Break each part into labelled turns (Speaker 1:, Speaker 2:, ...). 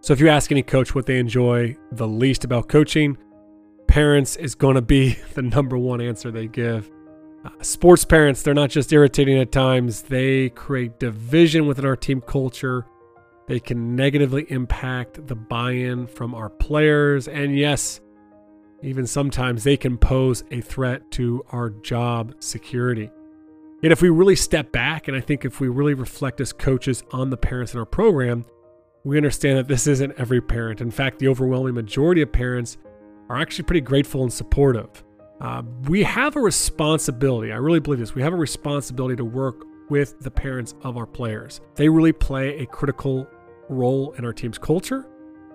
Speaker 1: So if you ask any coach what they enjoy the least about coaching, parents is going to be the number one answer they give. Uh, sports parents, they're not just irritating at times, they create division within our team culture. They can negatively impact the buy in from our players. And yes, even sometimes they can pose a threat to our job security. Yet, if we really step back, and I think if we really reflect as coaches on the parents in our program, we understand that this isn't every parent. In fact, the overwhelming majority of parents are actually pretty grateful and supportive. Uh, we have a responsibility, I really believe this, we have a responsibility to work with the parents of our players. They really play a critical role in our team's culture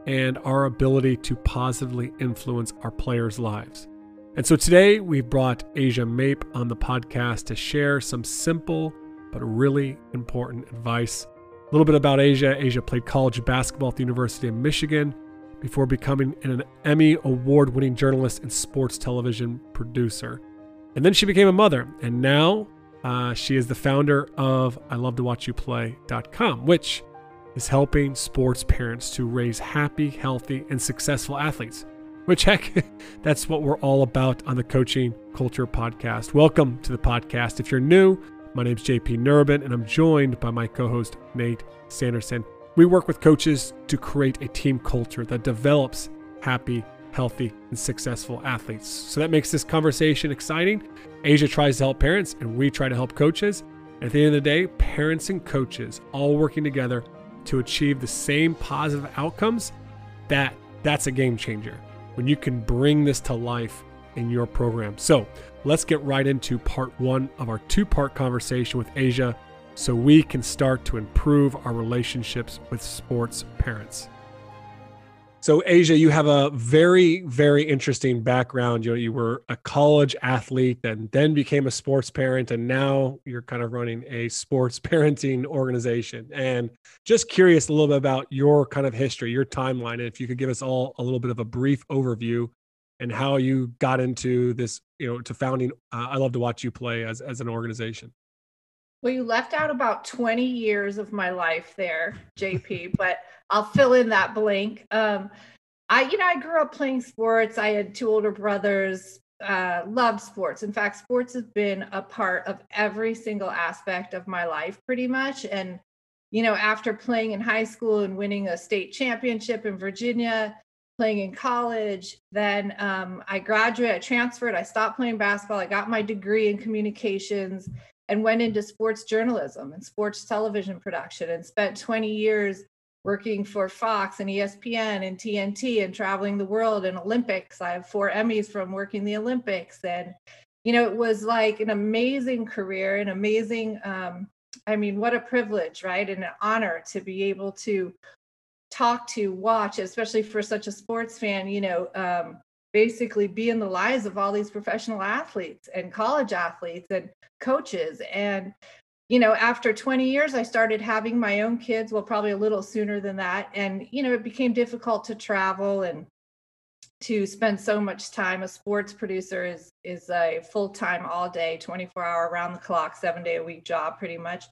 Speaker 1: and our ability to positively influence our players' lives. And so today we've brought Asia Mape on the podcast to share some simple but really important advice. Little bit about Asia. Asia played college basketball at the University of Michigan before becoming an Emmy award winning journalist and sports television producer. And then she became a mother, and now uh, she is the founder of I Love to Watch You Play.com, which is helping sports parents to raise happy, healthy, and successful athletes which heck, that's what we're all about on the Coaching Culture Podcast. Welcome to the podcast. If you're new, my name's JP Nerbun, and I'm joined by my co host, Nate Sanderson. We work with coaches to create a team culture that develops happy, healthy, and successful athletes. So that makes this conversation exciting. Asia tries to help parents, and we try to help coaches. At the end of the day, parents and coaches all working together to achieve the same positive outcomes, that that's a game changer when you can bring this to life in your program. So let's get right into part one of our two part conversation with Asia so we can start to improve our relationships with sports parents. So, Asia, you have a very, very interesting background. You know, you were a college athlete and then became a sports parent, and now you're kind of running a sports parenting organization. And just curious a little bit about your kind of history, your timeline, and if you could give us all a little bit of a brief overview and how you got into this, you know, to founding. Uh, I love to watch you play as as an organization.
Speaker 2: Well, you left out about 20 years of my life there, JP, but I'll fill in that blank. Um, I, you know, I grew up playing sports. I had two older brothers, uh, loved sports. In fact, sports has been a part of every single aspect of my life pretty much. And, you know, after playing in high school and winning a state championship in Virginia, playing in college, then um, I graduated, I transferred, I stopped playing basketball, I got my degree in communications and went into sports journalism and sports television production and spent 20 years working for Fox and ESPN and TNT and traveling the world and Olympics. I have four Emmys from working the Olympics. And, you know, it was like an amazing career, an amazing, um, I mean, what a privilege, right? And an honor to be able to talk to, watch, especially for such a sports fan, you know, um, basically be in the lives of all these professional athletes and college athletes and coaches. And you know after 20 years i started having my own kids well probably a little sooner than that. And you know it became difficult to travel and to spend so much time. A sports producer is is a full-time all day 24 hour around the clock seven day a week job pretty much.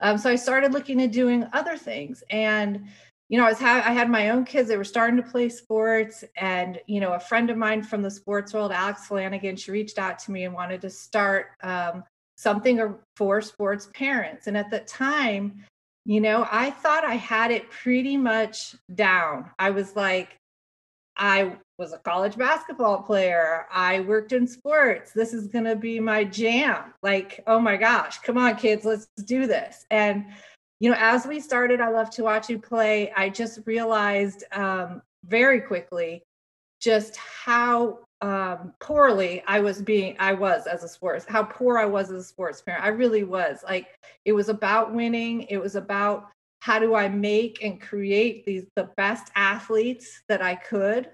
Speaker 2: Um, so i started looking at doing other things. And you know, I was ha- I had my own kids. They were starting to play sports, and you know, a friend of mine from the sports world, Alex Flanagan, she reached out to me and wanted to start um, something for sports parents. And at the time, you know, I thought I had it pretty much down. I was like, I was a college basketball player. I worked in sports. This is going to be my jam. Like, oh my gosh, come on, kids, let's do this. And you know, as we started, I love to watch you play. I just realized um, very quickly just how um, poorly I was being, I was as a sports, how poor I was as a sports parent. I really was. Like it was about winning. It was about how do I make and create these the best athletes that I could.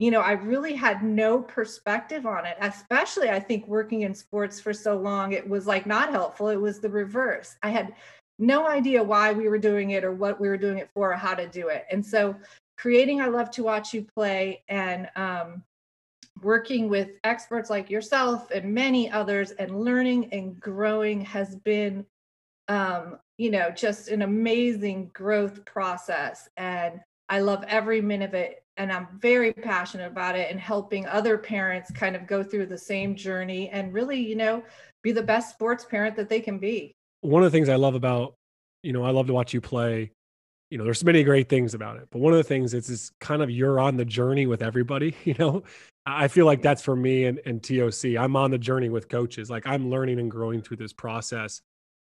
Speaker 2: You know, I really had no perspective on it, especially I think working in sports for so long, it was like not helpful. It was the reverse. I had no idea why we were doing it or what we were doing it for or how to do it. And so creating I love to watch you play and um, working with experts like yourself and many others and learning and growing has been um, you know just an amazing growth process and I love every minute of it. And I'm very passionate about it and helping other parents kind of go through the same journey and really, you know, be the best sports parent that they can be.
Speaker 1: One of the things I love about, you know, I love to watch you play. You know, there's many great things about it, but one of the things is is kind of you're on the journey with everybody. You know, I feel like that's for me and, and TOC. I'm on the journey with coaches. Like I'm learning and growing through this process.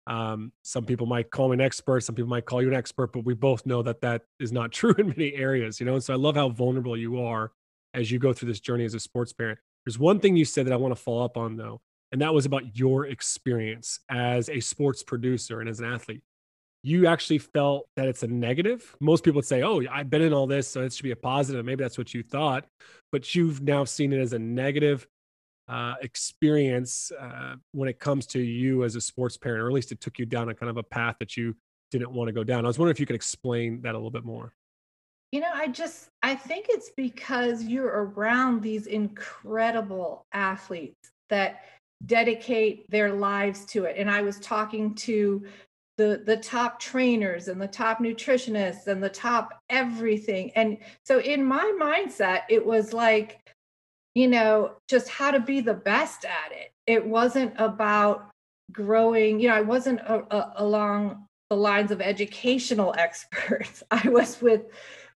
Speaker 1: Um, some people might call me an expert, some people might call you an expert, but we both know that that is not true in many areas, you know. And so I love how vulnerable you are as you go through this journey as a sports parent. There's one thing you said that I want to follow up on though, and that was about your experience as a sports producer and as an athlete. You actually felt that it's a negative. Most people would say, "Oh, I've been in all this, so it should be a positive." Maybe that's what you thought, but you've now seen it as a negative uh, experience uh, when it comes to you as a sports parent, or at least it took you down a kind of a path that you didn't want to go down. I was wondering if you could explain that a little bit more.
Speaker 2: You know, I just I think it's because you're around these incredible athletes that dedicate their lives to it. And I was talking to the the top trainers and the top nutritionists and the top everything. And so in my mindset, it was like you know, just how to be the best at it. It wasn't about growing, you know, I wasn't a, a, along the lines of educational experts. I was with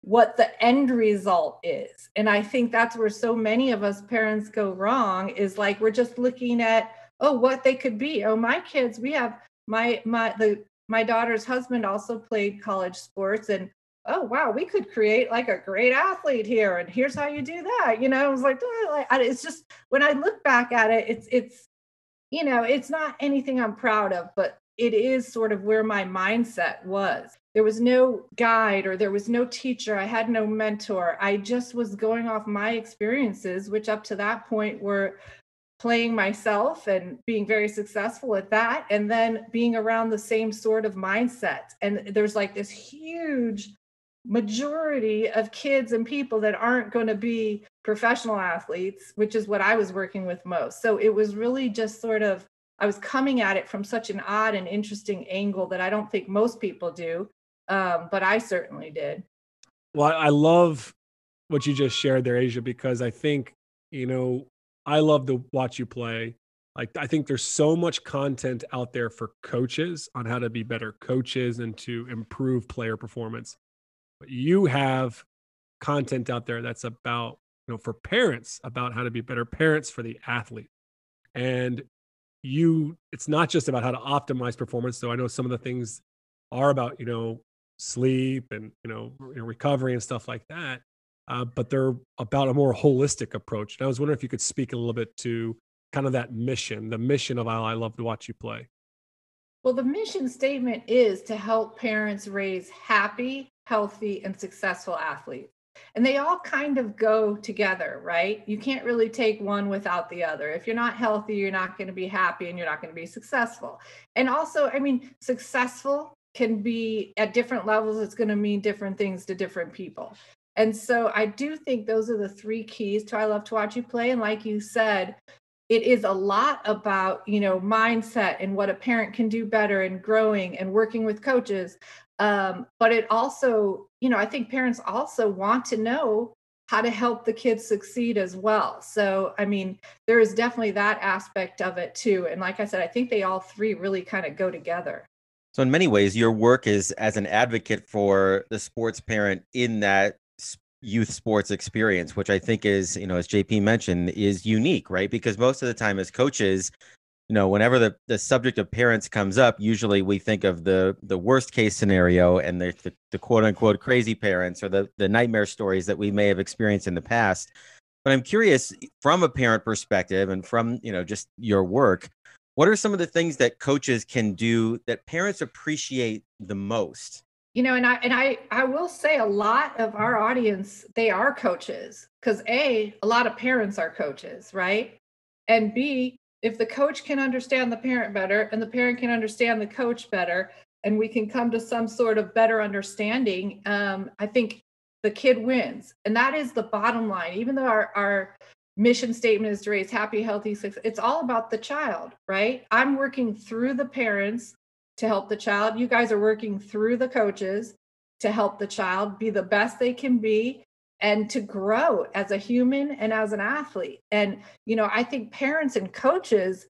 Speaker 2: what the end result is. And I think that's where so many of us parents go wrong is like we're just looking at oh what they could be. Oh my kids, we have my my the my daughter's husband also played college sports and oh wow we could create like a great athlete here and here's how you do that you know i was like it's just when i look back at it it's it's you know it's not anything i'm proud of but it is sort of where my mindset was. There was no guide or there was no teacher. I had no mentor. I just was going off my experiences which up to that point were playing myself and being very successful at that and then being around the same sort of mindset. And there's like this huge majority of kids and people that aren't going to be professional athletes, which is what I was working with most. So it was really just sort of, I was coming at it from such an odd and interesting angle that I don't think most people do, um, but I certainly did.
Speaker 1: Well, I love what you just shared there, Asia, because I think, you know, I love to watch you play. Like, I think there's so much content out there for coaches on how to be better coaches and to improve player performance but you have content out there that's about you know for parents about how to be better parents for the athlete and you it's not just about how to optimize performance so i know some of the things are about you know sleep and you know, you know recovery and stuff like that uh, but they're about a more holistic approach and i was wondering if you could speak a little bit to kind of that mission the mission of i love to watch you play
Speaker 2: well the mission statement is to help parents raise happy healthy, and successful athletes. And they all kind of go together, right? You can't really take one without the other. If you're not healthy, you're not going to be happy and you're not going to be successful. And also, I mean, successful can be at different levels, it's going to mean different things to different people. And so I do think those are the three keys to I love to watch you play. And like you said, it is a lot about you know mindset and what a parent can do better and growing and working with coaches um, but it also you know i think parents also want to know how to help the kids succeed as well. So i mean there is definitely that aspect of it too and like i said i think they all three really kind of go together.
Speaker 3: So in many ways your work is as an advocate for the sports parent in that youth sports experience which i think is you know as jp mentioned is unique right? Because most of the time as coaches you know whenever the, the subject of parents comes up usually we think of the the worst case scenario and the, the, the quote unquote crazy parents or the, the nightmare stories that we may have experienced in the past. But i'm curious from a parent perspective and from you know just your work what are some of the things that coaches can do that parents appreciate the most?
Speaker 2: You know and i and i i will say a lot of our audience they are coaches because a a lot of parents are coaches right? And b if the coach can understand the parent better and the parent can understand the coach better and we can come to some sort of better understanding um, i think the kid wins. And that is the bottom line. Even though our, our mission statement is to raise happy healthy success it's all about the child right? I'm working through the parents to help the child. You guys are working through the coaches to help the child be the best they can be and to grow as a human and as an athlete. And, you know, I think parents and coaches,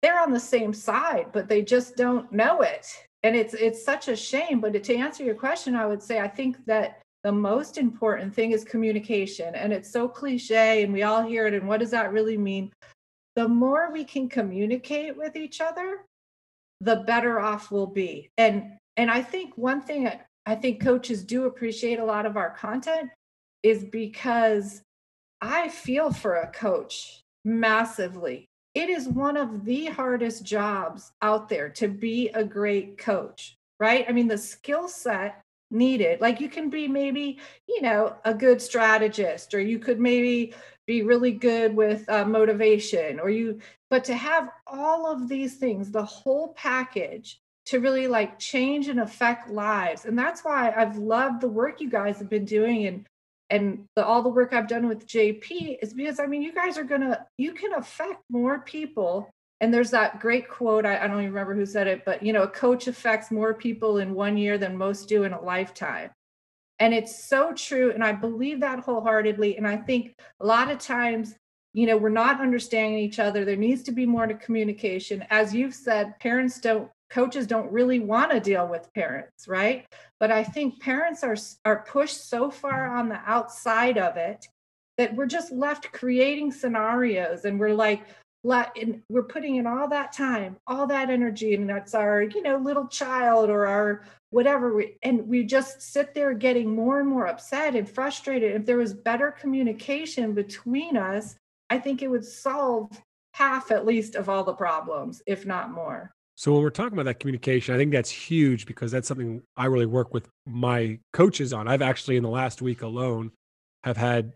Speaker 2: they're on the same side, but they just don't know it. And it's it's such a shame. But to answer your question, I would say I think that the most important thing is communication. And it's so cliche and we all hear it. And what does that really mean? The more we can communicate with each other, the better off we'll be. And and I think one thing I think coaches do appreciate a lot of our content is because I feel for a coach massively. It is one of the hardest jobs out there to be a great coach, right? I mean, the skill set needed, like you can be maybe, you know, a good strategist, or you could maybe be really good with uh, motivation, or you, but to have all of these things, the whole package to really like change and affect lives. And that's why I've loved the work you guys have been doing and and the, all the work I've done with JP is because I mean, you guys are gonna, you can affect more people. And there's that great quote, I, I don't even remember who said it, but you know, a coach affects more people in one year than most do in a lifetime. And it's so true. And I believe that wholeheartedly. And I think a lot of times, you know, we're not understanding each other. There needs to be more to communication. As you've said, parents don't coaches don't really want to deal with parents right? But i think parents are are pushed so far on the outside of it that we're just left creating scenarios and we're like let in, we're putting in all that time all that energy and that's our you know little child or our whatever and we just sit there getting more and more upset and frustrated. If there was better communication between us i think it would solve half at least of all the problems if not more
Speaker 1: so when we're talking about that communication, I think that's huge because that's something I really work with my coaches on. I've actually in the last week alone have had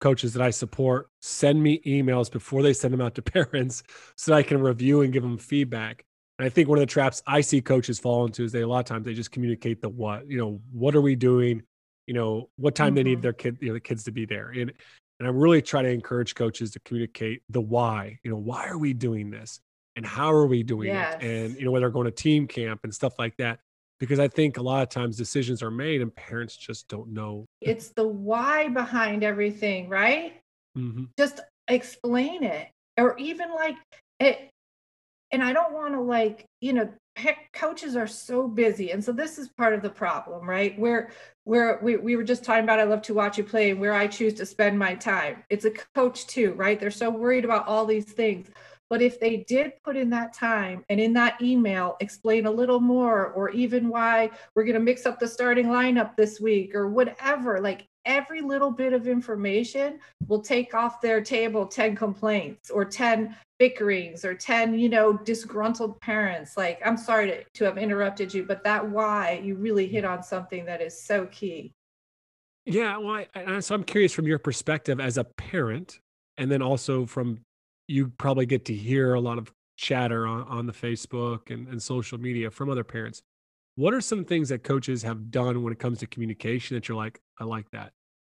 Speaker 1: coaches that I support send me emails before they send them out to parents so that I can review and give them feedback. And I think one of the traps I see coaches fall into is they a lot of times they just communicate the what, you know, what are we doing? You know, what time mm-hmm. they need mm-hmm. their kid, you know, the kids to be there. And and I really try to encourage coaches to communicate the why. You know, why are we doing this? And how are we doing yes. it? And you know whether going to team camp and stuff like that because i think a lot of times decisions are made and parents just don't know
Speaker 2: it's the why behind everything right? Mm-hmm. just explain it or even like it and i don't want to like you know coaches are so busy and so this is part of the problem right? Where where we, we were just talking about i love to watch you play and where i choose to spend my time. It's a coach too right? They're so worried about all these things but if they did put in that time and in that email explain a little more, or even why we're going to mix up the starting lineup this week, or whatever, like every little bit of information will take off their table 10 complaints or 10 bickerings or 10 you know disgruntled parents. Like i'm sorry to, to have interrupted you but that why you really hit on something that is so key.
Speaker 1: Yeah well I, I, so i'm curious from your perspective as a parent and then also from you probably get to hear a lot of chatter on, on the Facebook and, and social media from other parents. What are some things that coaches have done when it comes to communication that you're like, I like that?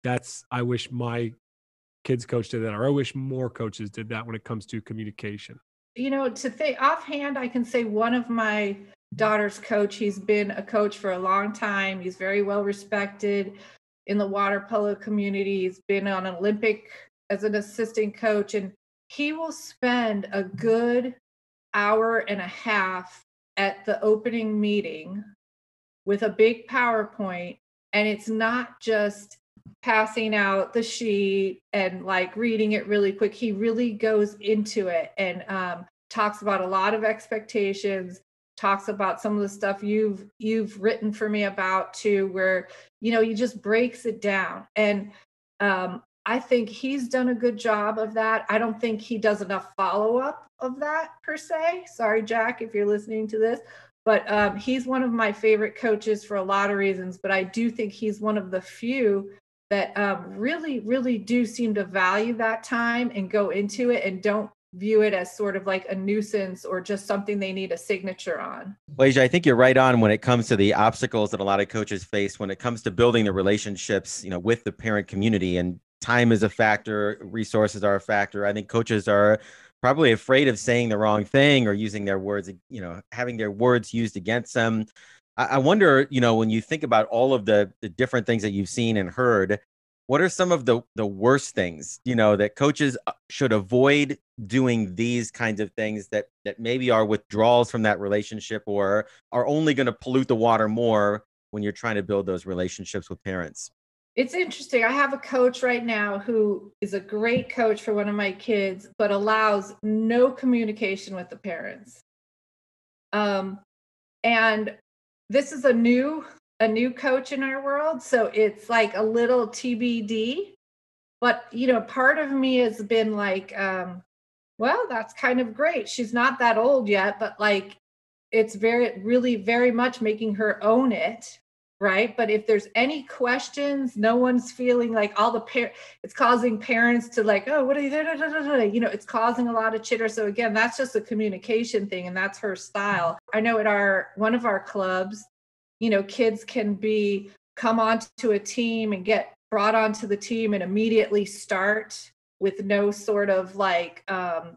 Speaker 1: That's, I wish my kids coach did that, or I wish more coaches did that when it comes to communication.
Speaker 2: You know, to think offhand, I can say one of my daughter's coach, he's been a coach for a long time. He's very well respected in the water polo community. He's been on Olympic as an assistant coach. And he will spend a good hour and a half at the opening meeting with a big PowerPoint. And it's not just passing out the sheet and like reading it really quick. He really goes into it and um, talks about a lot of expectations talks about some of the stuff you've you've written for me about too where you know he just breaks it down and um, I think he's done a good job of that. I don't think he does enough follow up of that per se. Sorry, Jack, if you're listening to this. But um, he's one of my favorite coaches for a lot of reasons. But I do think he's one of the few that um, really, really do seem to value that time and go into it and don't view it as sort of like a nuisance or just something they need a signature on.
Speaker 3: Asia, I think you're right on when it comes to the obstacles that a lot of coaches face when it comes to building the relationships, you know, with the parent community. And time is a factor, resources are a factor. I think coaches are probably afraid of saying the wrong thing or using their words, you know, having their words used against them. I, I wonder, you know, when you think about all of the the different things that you've seen and heard, what are some of the the worst things you know that coaches uh, should avoid doing these kinds of things that that maybe are withdrawals from that relationship or are only going to pollute the water more when you're trying to build those relationships with parents
Speaker 2: it's interesting i have a coach right now who is a great coach for one of my kids but allows no communication with the parents um and this is a new a new coach in our world. So it's like a little TBD. But, you know, part of me has been like, um, well, that's kind of great. She's not that old yet, but like it's very, really very much making her own it. Right. But if there's any questions, no one's feeling like all the parents, it's causing parents to like, oh, what are you, da, da, da, you know, it's causing a lot of chitter. So again, that's just a communication thing and that's her style. I know at our, one of our clubs, you know kids can be come onto a team and get brought onto the team and immediately start with no sort of like um,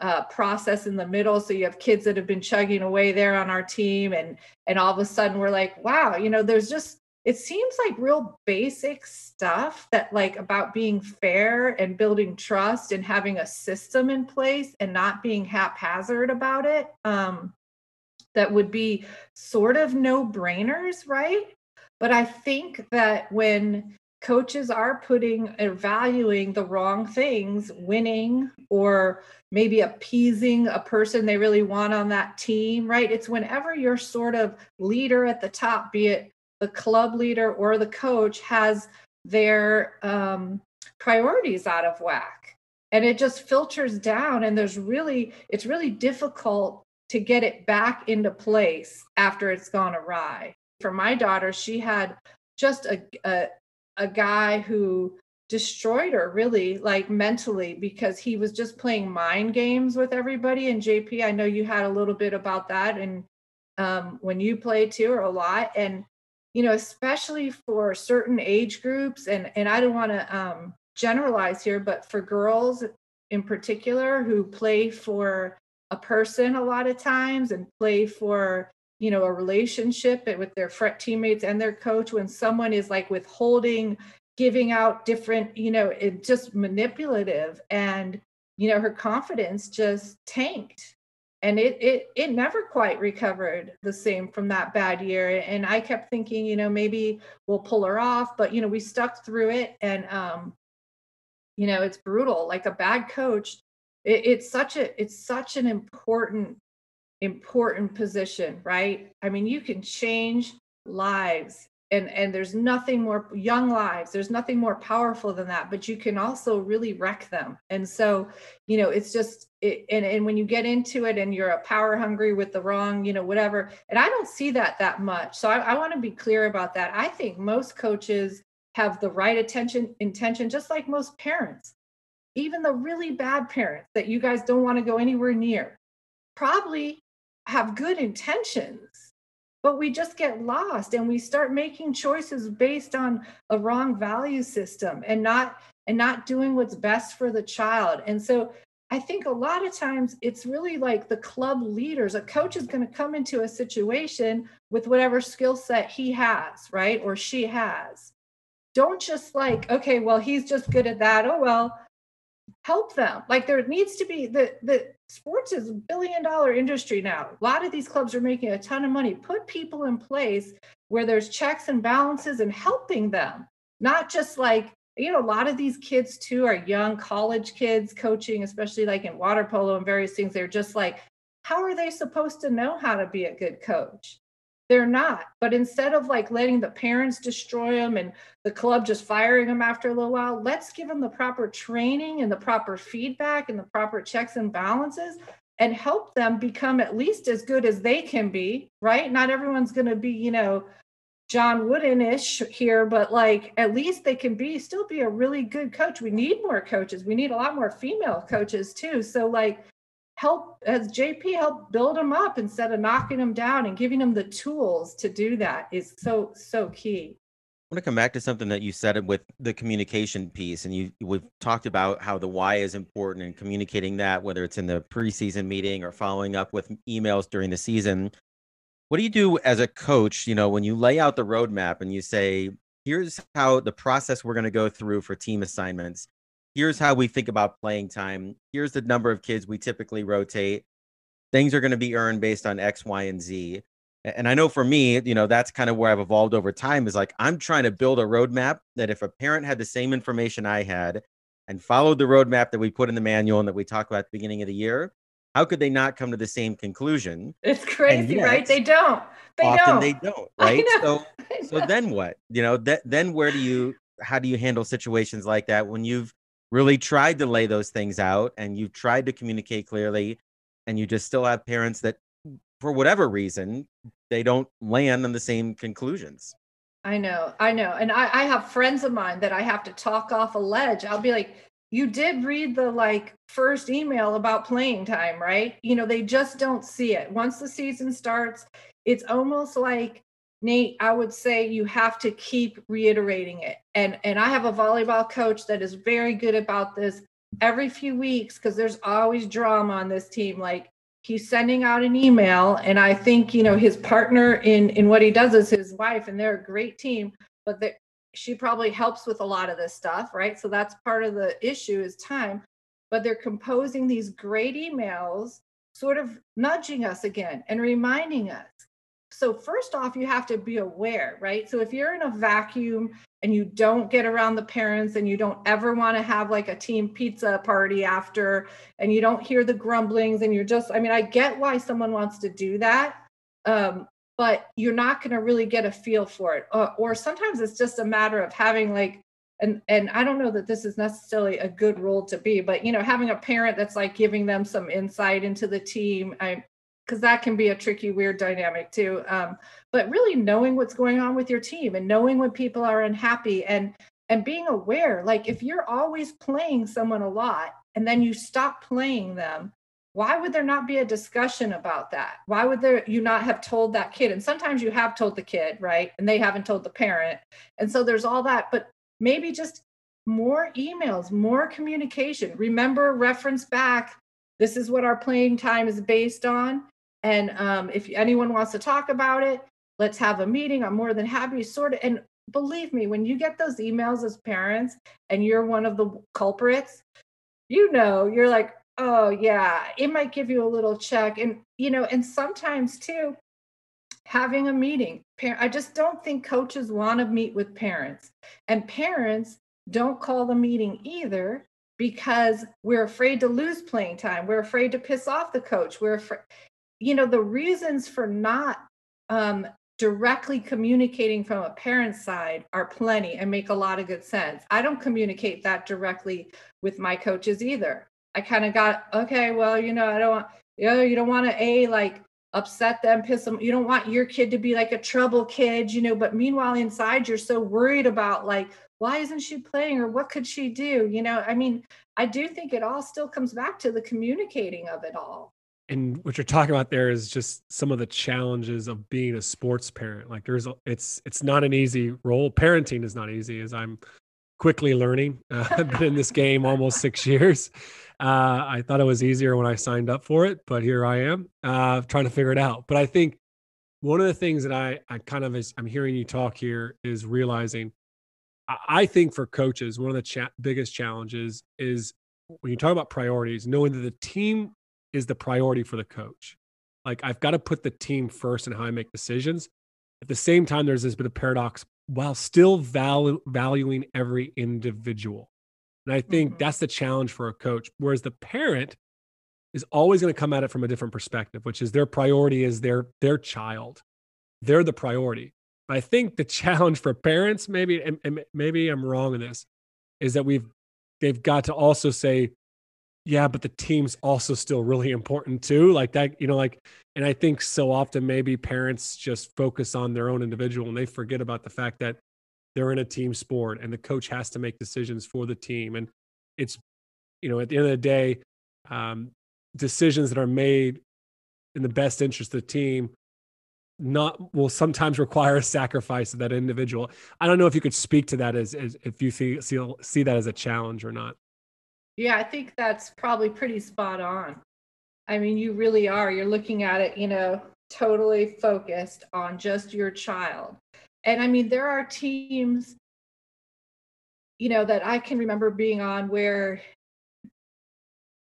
Speaker 2: uh, process in the middle. So you have kids that have been chugging away there on our team, and and all of a sudden we're like, wow, you know, there's just it seems like real basic stuff that like about being fair and building trust and having a system in place and not being haphazard about it. Um, that would be sort of no brainers, right? But I think that when coaches are putting or valuing the wrong things, winning or maybe appeasing a person they really want on that team, right? It's whenever your sort of leader at the top, be it the club leader or the coach, has their um, priorities out of whack. And it just filters down, and there's really, it's really difficult to get it back into place after it's gone awry. For my daughter, she had just a, a, a guy who destroyed her really like mentally because he was just playing mind games with everybody and jp i know you had a little bit about that and um, when you play too or a lot and you know especially for certain age groups and and i don't want to um, generalize here but for girls in particular who play for a person a lot of times and play for you know a relationship with their fret teammates and their coach when someone is like withholding giving out different you know it just manipulative and you know her confidence just tanked. And it it it never quite recovered the same from that bad year. And i kept thinking you know maybe we'll pull her off but you know we stuck through it and um you know it's brutal. Like a bad coach it, it's such a it's such an important important position right? I mean you can change lives and and there's nothing more young lives there's nothing more powerful than that but you can also really wreck them. And so you know it's just it, and and when you get into it and you're a power hungry with the wrong you know whatever and i don't see that that much. So i, I want to be clear about that. I think most coaches have the right attention intention just like most parents even the really bad parents that you guys don't want to go anywhere near, probably have good intentions, but we just get lost and we start making choices based on a wrong value system and not and not doing what's best for the child. And so I think a lot of times it's really like the club leaders. A coach is going to come into a situation with whatever skill set he has, right? Or she has. Don't just like, okay, well, he's just good at that. Oh, well, help them. Like there needs to be the the sports is a billion dollar industry now. A lot of these clubs are making a ton of money. Put people in place where there's checks and balances and helping them. Not just like you know a lot of these kids too are young college kids coaching especially like in water polo and various things. They're just like how are they supposed to know how to be a good coach they're not. But instead of like letting the parents destroy them and the club just firing them after a little while, let's give them the proper training and the proper feedback and the proper checks and balances and help them become at least as good as they can be, right? Not everyone's going to be, you know, John Wooden-ish here, but like at least they can be still be a really good coach. We need more coaches. We need a lot more female coaches too. So like help as jp help build them up instead of knocking them down and giving them the tools to do that is so so key
Speaker 3: I want to come back to something that you said with the communication piece, and you we've talked about how the why is important and communicating that, whether it's in the preseason meeting or following up with emails during the season. what do you do as a coach you know when you lay out the roadmap and you say here's how the process we're going to go through for team assignments here's how we think about playing time here's the number of kids we typically rotate things are going to be earned based on x y and z and i know for me you know that's kind of where i've evolved over time is like i'm trying to build a roadmap that if a parent had the same information i had and followed the roadmap that we put in the manual and that we talked about at the beginning of the year how could they not come to the same conclusion?
Speaker 2: It's crazy, yet, right? They don't. They
Speaker 3: often
Speaker 2: don't.
Speaker 3: they don't, right? So so then what? You know, that then where do you how do you handle situations like that when you've really tried to lay those things out and you've tried to communicate clearly and you just still have parents that for whatever reason they don't land on the same conclusions.
Speaker 2: I know, I know. And I, I have friends of mine that I have to talk off a ledge. I'll be like, you did read the like first email about playing time, right? You know, they just don't see it. Once the season starts, it's almost like Nate, I would say you have to keep reiterating it. And and I have a volleyball coach that is very good about this every few weeks because there's always drama on this team like he's sending out an email and I think, you know, his partner in in what he does is his wife and they're a great team, but that she probably helps with a lot of this stuff, right? So that's part of the issue is time. But they're composing these great emails, sort of nudging us again and reminding us. So, first off, you have to be aware, right? So, if you're in a vacuum and you don't get around the parents and you don't ever want to have like a team pizza party after and you don't hear the grumblings and you're just, I mean, I get why someone wants to do that. Um, but you're not going to really get a feel for it uh, or sometimes it's just a matter of having like and and i don't know that this is necessarily a good role to be but you know having a parent that's like giving them some insight into the team i because that can be a tricky weird dynamic too um, but really knowing what's going on with your team and knowing when people are unhappy and and being aware like if you're always playing someone a lot and then you stop playing them why would there not be a discussion about that? Why would there you not have told that kid? And sometimes you have told the kid right? And they haven't told the parent. And so there's all that but maybe just more emails more communication. Remember reference back this is what our playing time is based on and um, if anyone wants to talk about it let's have a meeting i'm more than happy to sort of and believe me when you get those emails as parents and you're one of the culprits you know you're like oh yeah it might give you a little check and you know and sometimes too having a meeting i just don't think coaches want to meet with parents and parents don't call the meeting either because we're afraid to lose playing time we're afraid to piss off the coach we're afraid you know the reasons for not um, directly communicating from a parent's side are plenty and make a lot of good sense i don't communicate that directly with my coaches either I kind of got okay. Well, you know, I don't want you know you don't want to a like upset them, piss them. You don't want your kid to be like a trouble kid, you know. But meanwhile, inside you're so worried about like why isn't she playing or what could she do? You know, I mean, I do think it all still comes back to the communicating of it all.
Speaker 1: And what you're talking about there is just some of the challenges of being a sports parent. Like there's, a, it's it's not an easy role. Parenting is not easy, as I'm quickly learning. Uh, I've been in this game almost six years. Uh, I thought it was easier when I signed up for it, but here I am uh, trying to figure it out. But I think one of the things that I, I kind of is, I'm hearing you talk here is realizing I think for coaches, one of the cha- biggest challenges is when you talk about priorities, knowing that the team is the priority for the coach. Like I've got to put the team first and how I make decisions. At the same time, there's this bit of paradox while still valu- valuing every individual. And I think mm-hmm. that's the challenge for a coach. Whereas the parent is always going to come at it from a different perspective, which is their priority is their their child. They're the priority. But I think the challenge for parents, maybe and, and maybe I'm wrong in this, is that we've they've got to also say, yeah, but the team's also still really important too. Like that, you know, like, and I think so often maybe parents just focus on their own individual and they forget about the fact that they're in a team sport and the coach has to make decisions for the team and it's you know at the end of the day um, decisions that are made in the best interest of the team not will sometimes require a sacrifice of that individual i don't know if you could speak to that as, as if you see, see see that as a challenge or not
Speaker 2: yeah i think that's probably pretty spot on i mean you really are you're looking at it you know totally focused on just your child. And I mean, there are teams, you know, that I can remember being on where,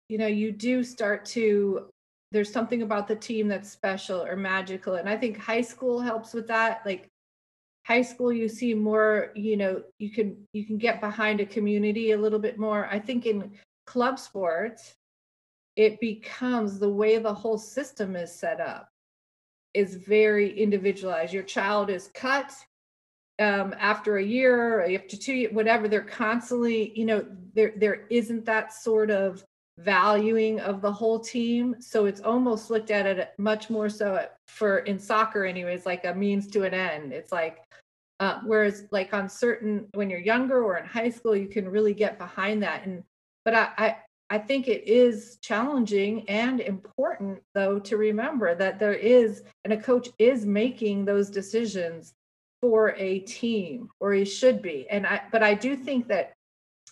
Speaker 2: you know, you do start to, there's something about the team that's special or magical. And I think high school helps with that. Like high school, you see more, you know, you can, you can get behind a community a little bit more. I think in club sports, it becomes the way the whole system is set up is very individualized. Your child is cut um, after a year, after two years, whatever. They're constantly, you know, there there isn't that sort of valuing of the whole team. So it's almost looked at it much more so for in soccer, anyways, like a means to an end. It's like uh, whereas like on certain when you're younger or in high school, you can really get behind that. And but I, I I think it is challenging and important, though, to remember that there is, and a coach is making those decisions for a team, or he should be. And I, but I do think that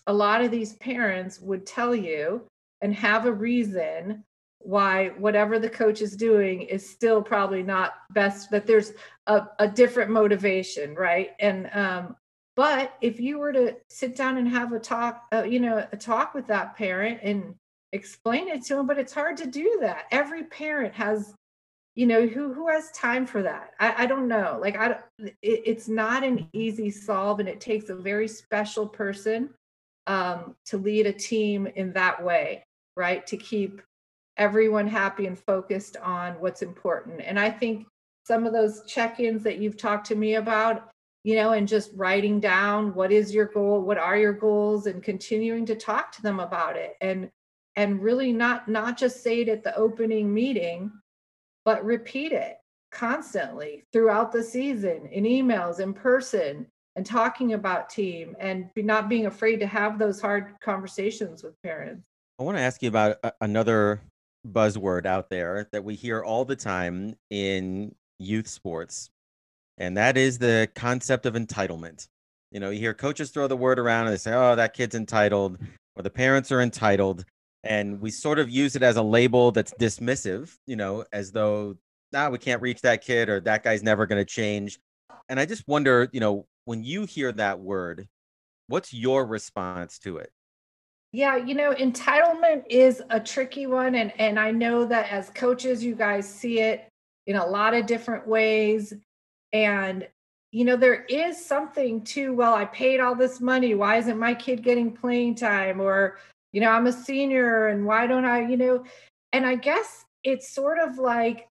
Speaker 2: a lot of these parents would tell you and have a reason why whatever the coach is doing is still probably not best, that there's a, a different motivation, right? And um, but if you were to sit down and have a talk, uh, you know, a talk with that parent and explain it to them, but it's hard to do that. Every parent has, you know, who who has time for that? I, I don't know. Like I, it, it's not an easy solve, and it takes a very special person um, to lead a team in that way, right? To keep everyone happy and focused on what's important. And I think some of those check-ins that you've talked to me about you know, and just writing down what is your goal, what are your goals, and continuing to talk to them about it, and and really not not just say it at the opening meeting, but repeat it constantly throughout the season in emails, in person, and talking about team, and not being afraid to have those hard conversations with parents.
Speaker 3: I want to ask you about another buzzword out there that we hear all the time in youth sports and that is the concept of entitlement. You know, you hear coaches throw the word around and they say, oh, that kid's entitled, or the parents are entitled. And we sort of use it as a label that's dismissive, you know, as though, nah, we can't reach that kid or that guy's never going to change. And I just wonder, you know, when you hear that word, what's your response to it?
Speaker 2: Yeah, you know, entitlement is a tricky one. And, and I know that as coaches, you guys see it in a lot of different ways. And, you know, there is something to, well, I paid all this money. Why isn't my kid getting playing time? Or, you know, I'm a senior and why don't I, you know, and I guess it's sort of like,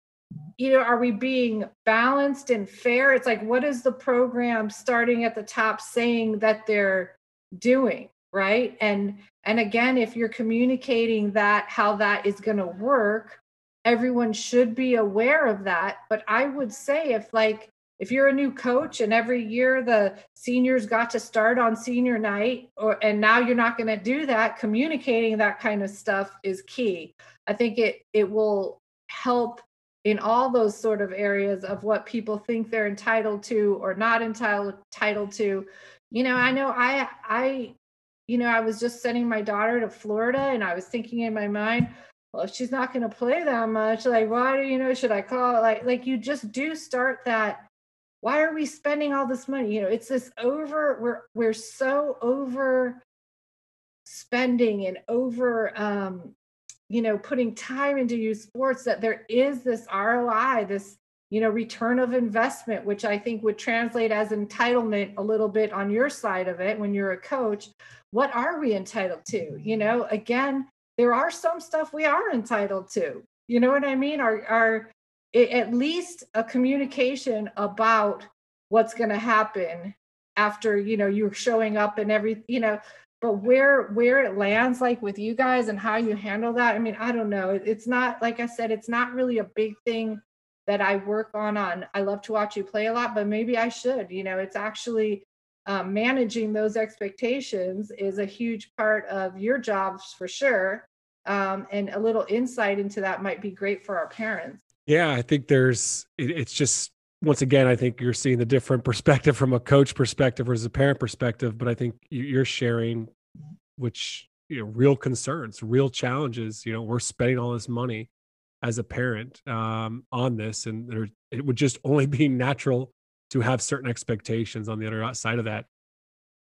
Speaker 2: you know, are we being balanced and fair? It's like, what is the program starting at the top saying that they're doing? Right. And, and again, if you're communicating that, how that is going to work, everyone should be aware of that. But I would say if like if you're a new coach and every year the seniors got to start on senior night or and now you're not going to do that communicating that kind of stuff is key i think it it will help in all those sort of areas of what people think they're entitled to or not entitled entitled to you know i mm-hmm. know i i you know i was just sending my daughter to florida and i was thinking in my mind well if she's not going to play that much like why do you know should i call like like you just do start that why are we spending all this money? You know it's this over we're we're so over spending and over um you know putting time into youth sports that there is this roi this you know return of investment which i think would translate as entitlement a little bit on your side of it when you're a coach. What are we entitled to? You know again there are some stuff we are entitled to you know what i mean? Our our at least a communication about what's going to happen after you know you're showing up and every you know but where where it lands like with you guys and how you handle that i mean i don't know. It's not like i said it's not really a big thing that i work on on i love to watch you play a lot but maybe i should you know? It's actually um, managing those expectations is a huge part of your jobs for sure um, and a little insight into that might be great for our parents
Speaker 1: yeah, I think there's it, it's just once again, I think you're seeing the different perspective from a coach perspective versus a parent perspective, but I think you're sharing which you know real concerns, real challenges. You know, we're spending all this money, as a parent um, on this, and there, it would just only be natural to have certain expectations on the other side of that.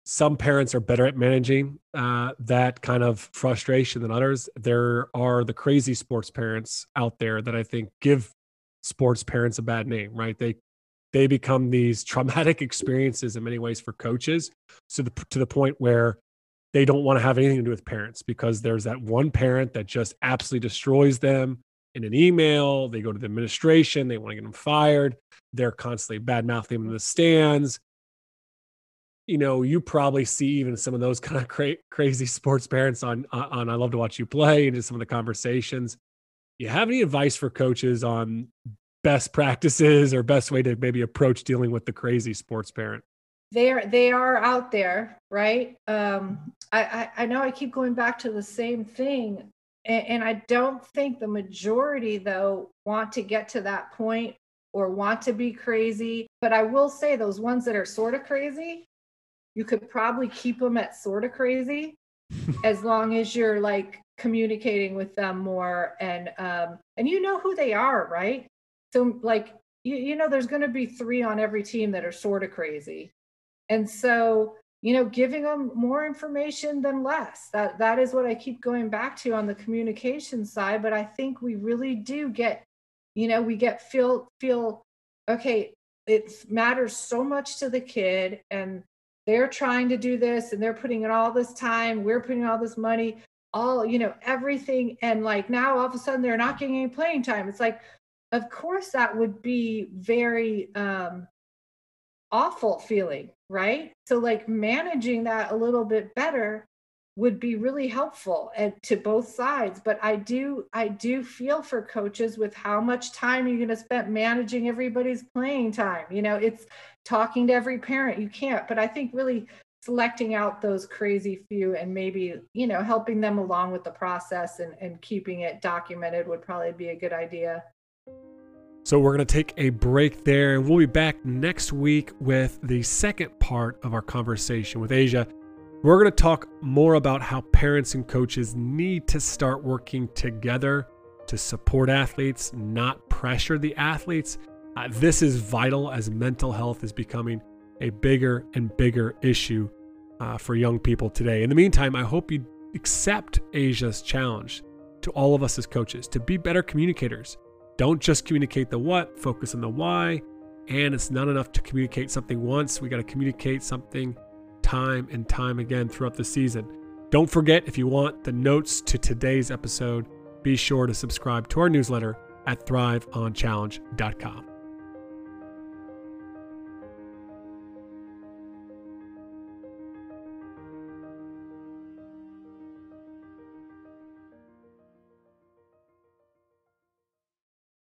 Speaker 1: Some parents are better at managing uh, that kind of frustration than others. There are the crazy sports parents out there that I think give sports parents a bad name, right? They they become these traumatic experiences in many ways for coaches, so the, to the point where they don't want to have anything to do with parents because there's that one parent that just absolutely destroys them in an email. They go to the administration, they want to get them fired. They're constantly bad mouthing them in the stands. You know, you probably see even some of those kind of cra- crazy sports parents on on I love to watch you play and just some of the conversations. You have any advice for coaches on best practices or best way to maybe approach dealing with the crazy sports parent?
Speaker 2: They're they are out there, right? Um, I, I I know I keep going back to the same thing, and, and I don't think the majority though want to get to that point or want to be crazy. But I will say those ones that are sort of crazy, you could probably keep them at sort of crazy as long as you're like communicating with them more and um and you know who they are right? So like you, you know there's going to be three on every team that are sort of crazy. And so you know giving them more information than less. That that is what i keep going back to on the communication side but i think we really do get you know we get feel feel okay it matters so much to the kid and they're trying to do this and they're putting in all this time we're putting all this money all you know everything. And like now all of a sudden they're not getting any playing time. It's like of course that would be very um awful feeling right? So like managing that a little bit better would be really helpful and to both sides but i do i do feel for coaches with how much time you're going to spend managing everybody's playing time you know it's talking to every parent you can't but i think really selecting out those crazy few and maybe you know helping them along with the process and, and keeping it documented would probably be a good idea
Speaker 1: so we're going to take a break there and we'll be back next week with the second part of our conversation with Asia. We're going to talk more about how parents and coaches need to start working together to support athletes, not pressure the athletes. Uh, this is vital as mental health is becoming a bigger and bigger issue uh, for young people today. In the meantime, I hope you accept Asia's challenge to all of us as coaches to be better communicators don't just communicate the what, focus on the why. And it's not enough to communicate something once. We got to communicate something time and time again throughout the season. Don't forget, if you want the notes to today's episode, be sure to subscribe to our newsletter at thriveonchallenge.com.